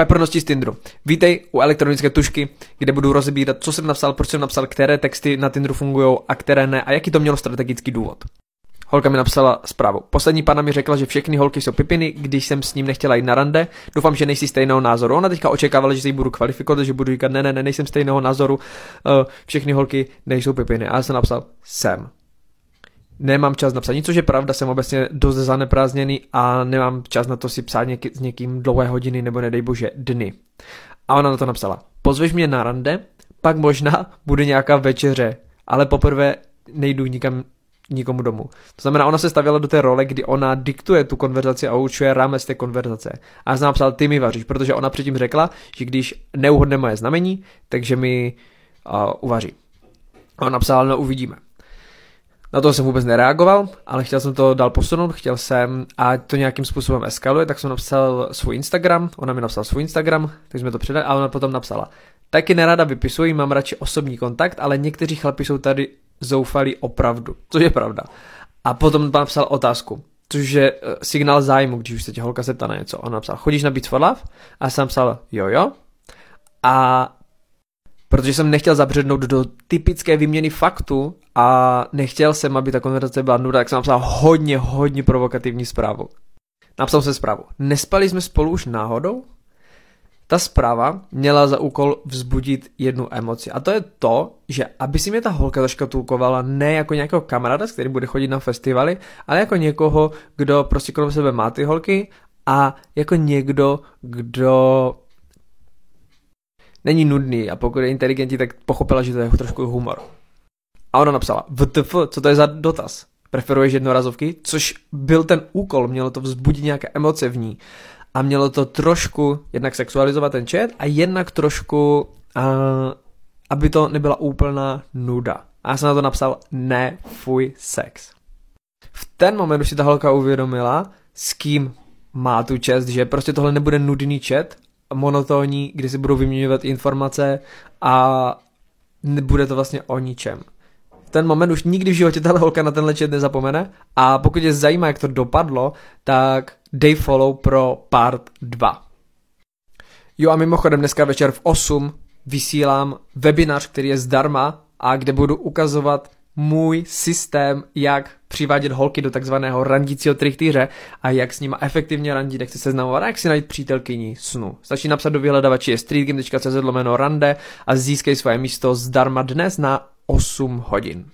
Peprnosti z Tinderu. Vítej u elektronické tušky, kde budu rozebírat, co jsem napsal, proč jsem napsal, které texty na Tinderu fungují a které ne a jaký to mělo strategický důvod. Holka mi napsala zprávu. Poslední pana mi řekla, že všechny holky jsou pipiny, když jsem s ním nechtěla jít na rande. Doufám, že nejsi stejného názoru. Ona teďka očekávala, že si budu kvalifikovat, že budu říkat, ne, ne, ne, nejsem stejného názoru. Uh, všechny holky nejsou pipiny. A já jsem napsal, jsem. Nemám čas na psaní, což je pravda, jsem obecně dost zaneprázdněný a nemám čas na to si psát něk- s někým dlouhé hodiny nebo nedej bože dny. A ona na to napsala, pozveš mě na rande, pak možná bude nějaká večeře, ale poprvé nejdu nikam nikomu domů. To znamená, ona se stavěla do té role, kdy ona diktuje tu konverzaci a určuje rámec té konverzace. A já jsem napsal, ty mi vaříš, protože ona předtím řekla, že když neuhodne moje znamení, takže mi uh, uvaří. A on napsal, no uvidíme. Na to jsem vůbec nereagoval, ale chtěl jsem to dál posunout, chtěl jsem, a to nějakým způsobem eskaluje, tak jsem napsal svůj Instagram, ona mi napsala svůj Instagram, tak jsme to předali a ona potom napsala, taky nerada vypisuji, mám radši osobní kontakt, ale někteří chlapi jsou tady zoufalí opravdu, což je pravda. A potom napsal otázku, což je uh, signál zájmu, když už se tě holka zeptá na něco. On napsal, chodíš na Beats for Love? A jsem napsal, jo jo. A protože jsem nechtěl zabřednout do typické výměny faktu a nechtěl jsem, aby ta konverzace byla nuda, tak jsem napsal hodně, hodně provokativní zprávu. Napsal jsem zprávu. Nespali jsme spolu už náhodou? Ta zpráva měla za úkol vzbudit jednu emoci a to je to, že aby si mě ta holka zaškatulkovala ne jako nějakého kamaráda, s kterým bude chodit na festivaly, ale jako někoho, kdo prostě kolem sebe má ty holky a jako někdo, kdo není nudný a pokud je inteligentní, tak pochopila, že to je trošku humor. A ona napsala, VTF, co to je za dotaz? Preferuješ jednorazovky? Což byl ten úkol, mělo to vzbudit nějaké emoce v ní. A mělo to trošku jednak sexualizovat ten chat a jednak trošku, uh, aby to nebyla úplná nuda. A já jsem na to napsal, ne, fuj, sex. V ten moment už si ta holka uvědomila, s kým má tu čest, že prostě tohle nebude nudný chat, monotónní, kde si budou vyměňovat informace a nebude to vlastně o ničem. Ten moment už nikdy v životě ta holka na tenhle chat nezapomene a pokud je zajímá, jak to dopadlo, tak dej follow pro part 2. Jo a mimochodem dneska večer v 8 vysílám webinář, který je zdarma a kde budu ukazovat můj systém, jak přivádět holky do takzvaného randícího trichtýře a jak s nima efektivně randit, jak se seznamovat a jak si najít přítelkyni snu. Stačí napsat do vyhledavači streetgame.cz lomeno rande a získej své místo zdarma dnes na 8 hodin.